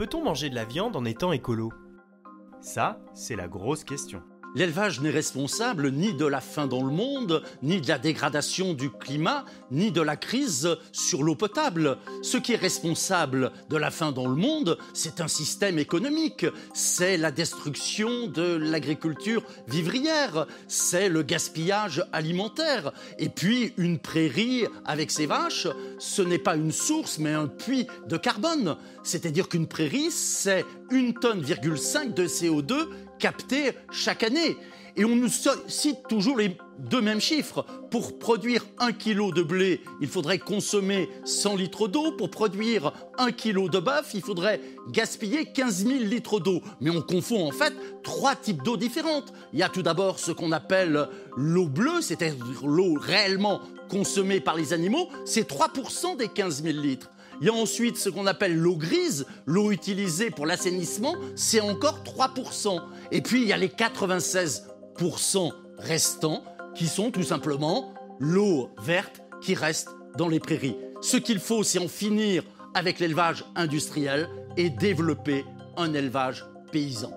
Peut-on manger de la viande en étant écolo? Ça, c'est la grosse question. L'élevage n'est responsable ni de la faim dans le monde, ni de la dégradation du climat, ni de la crise sur l'eau potable. Ce qui est responsable de la faim dans le monde, c'est un système économique, c'est la destruction de l'agriculture vivrière, c'est le gaspillage alimentaire. Et puis une prairie avec ses vaches, ce n'est pas une source mais un puits de carbone. C'est-à-dire qu'une prairie, c'est une tonne, de CO2 capté chaque année. Et on nous cite toujours les deux mêmes chiffres. Pour produire un kilo de blé, il faudrait consommer 100 litres d'eau. Pour produire un kilo de bœuf, il faudrait gaspiller 15 000 litres d'eau. Mais on confond en fait trois types d'eau différentes. Il y a tout d'abord ce qu'on appelle l'eau bleue, c'est-à-dire l'eau réellement consommée par les animaux. C'est 3% des 15 000 litres. Il y a ensuite ce qu'on appelle l'eau grise, l'eau utilisée pour l'assainissement, c'est encore 3%. Et puis il y a les 96% restants qui sont tout simplement l'eau verte qui reste dans les prairies. Ce qu'il faut, c'est en finir avec l'élevage industriel et développer un élevage paysan.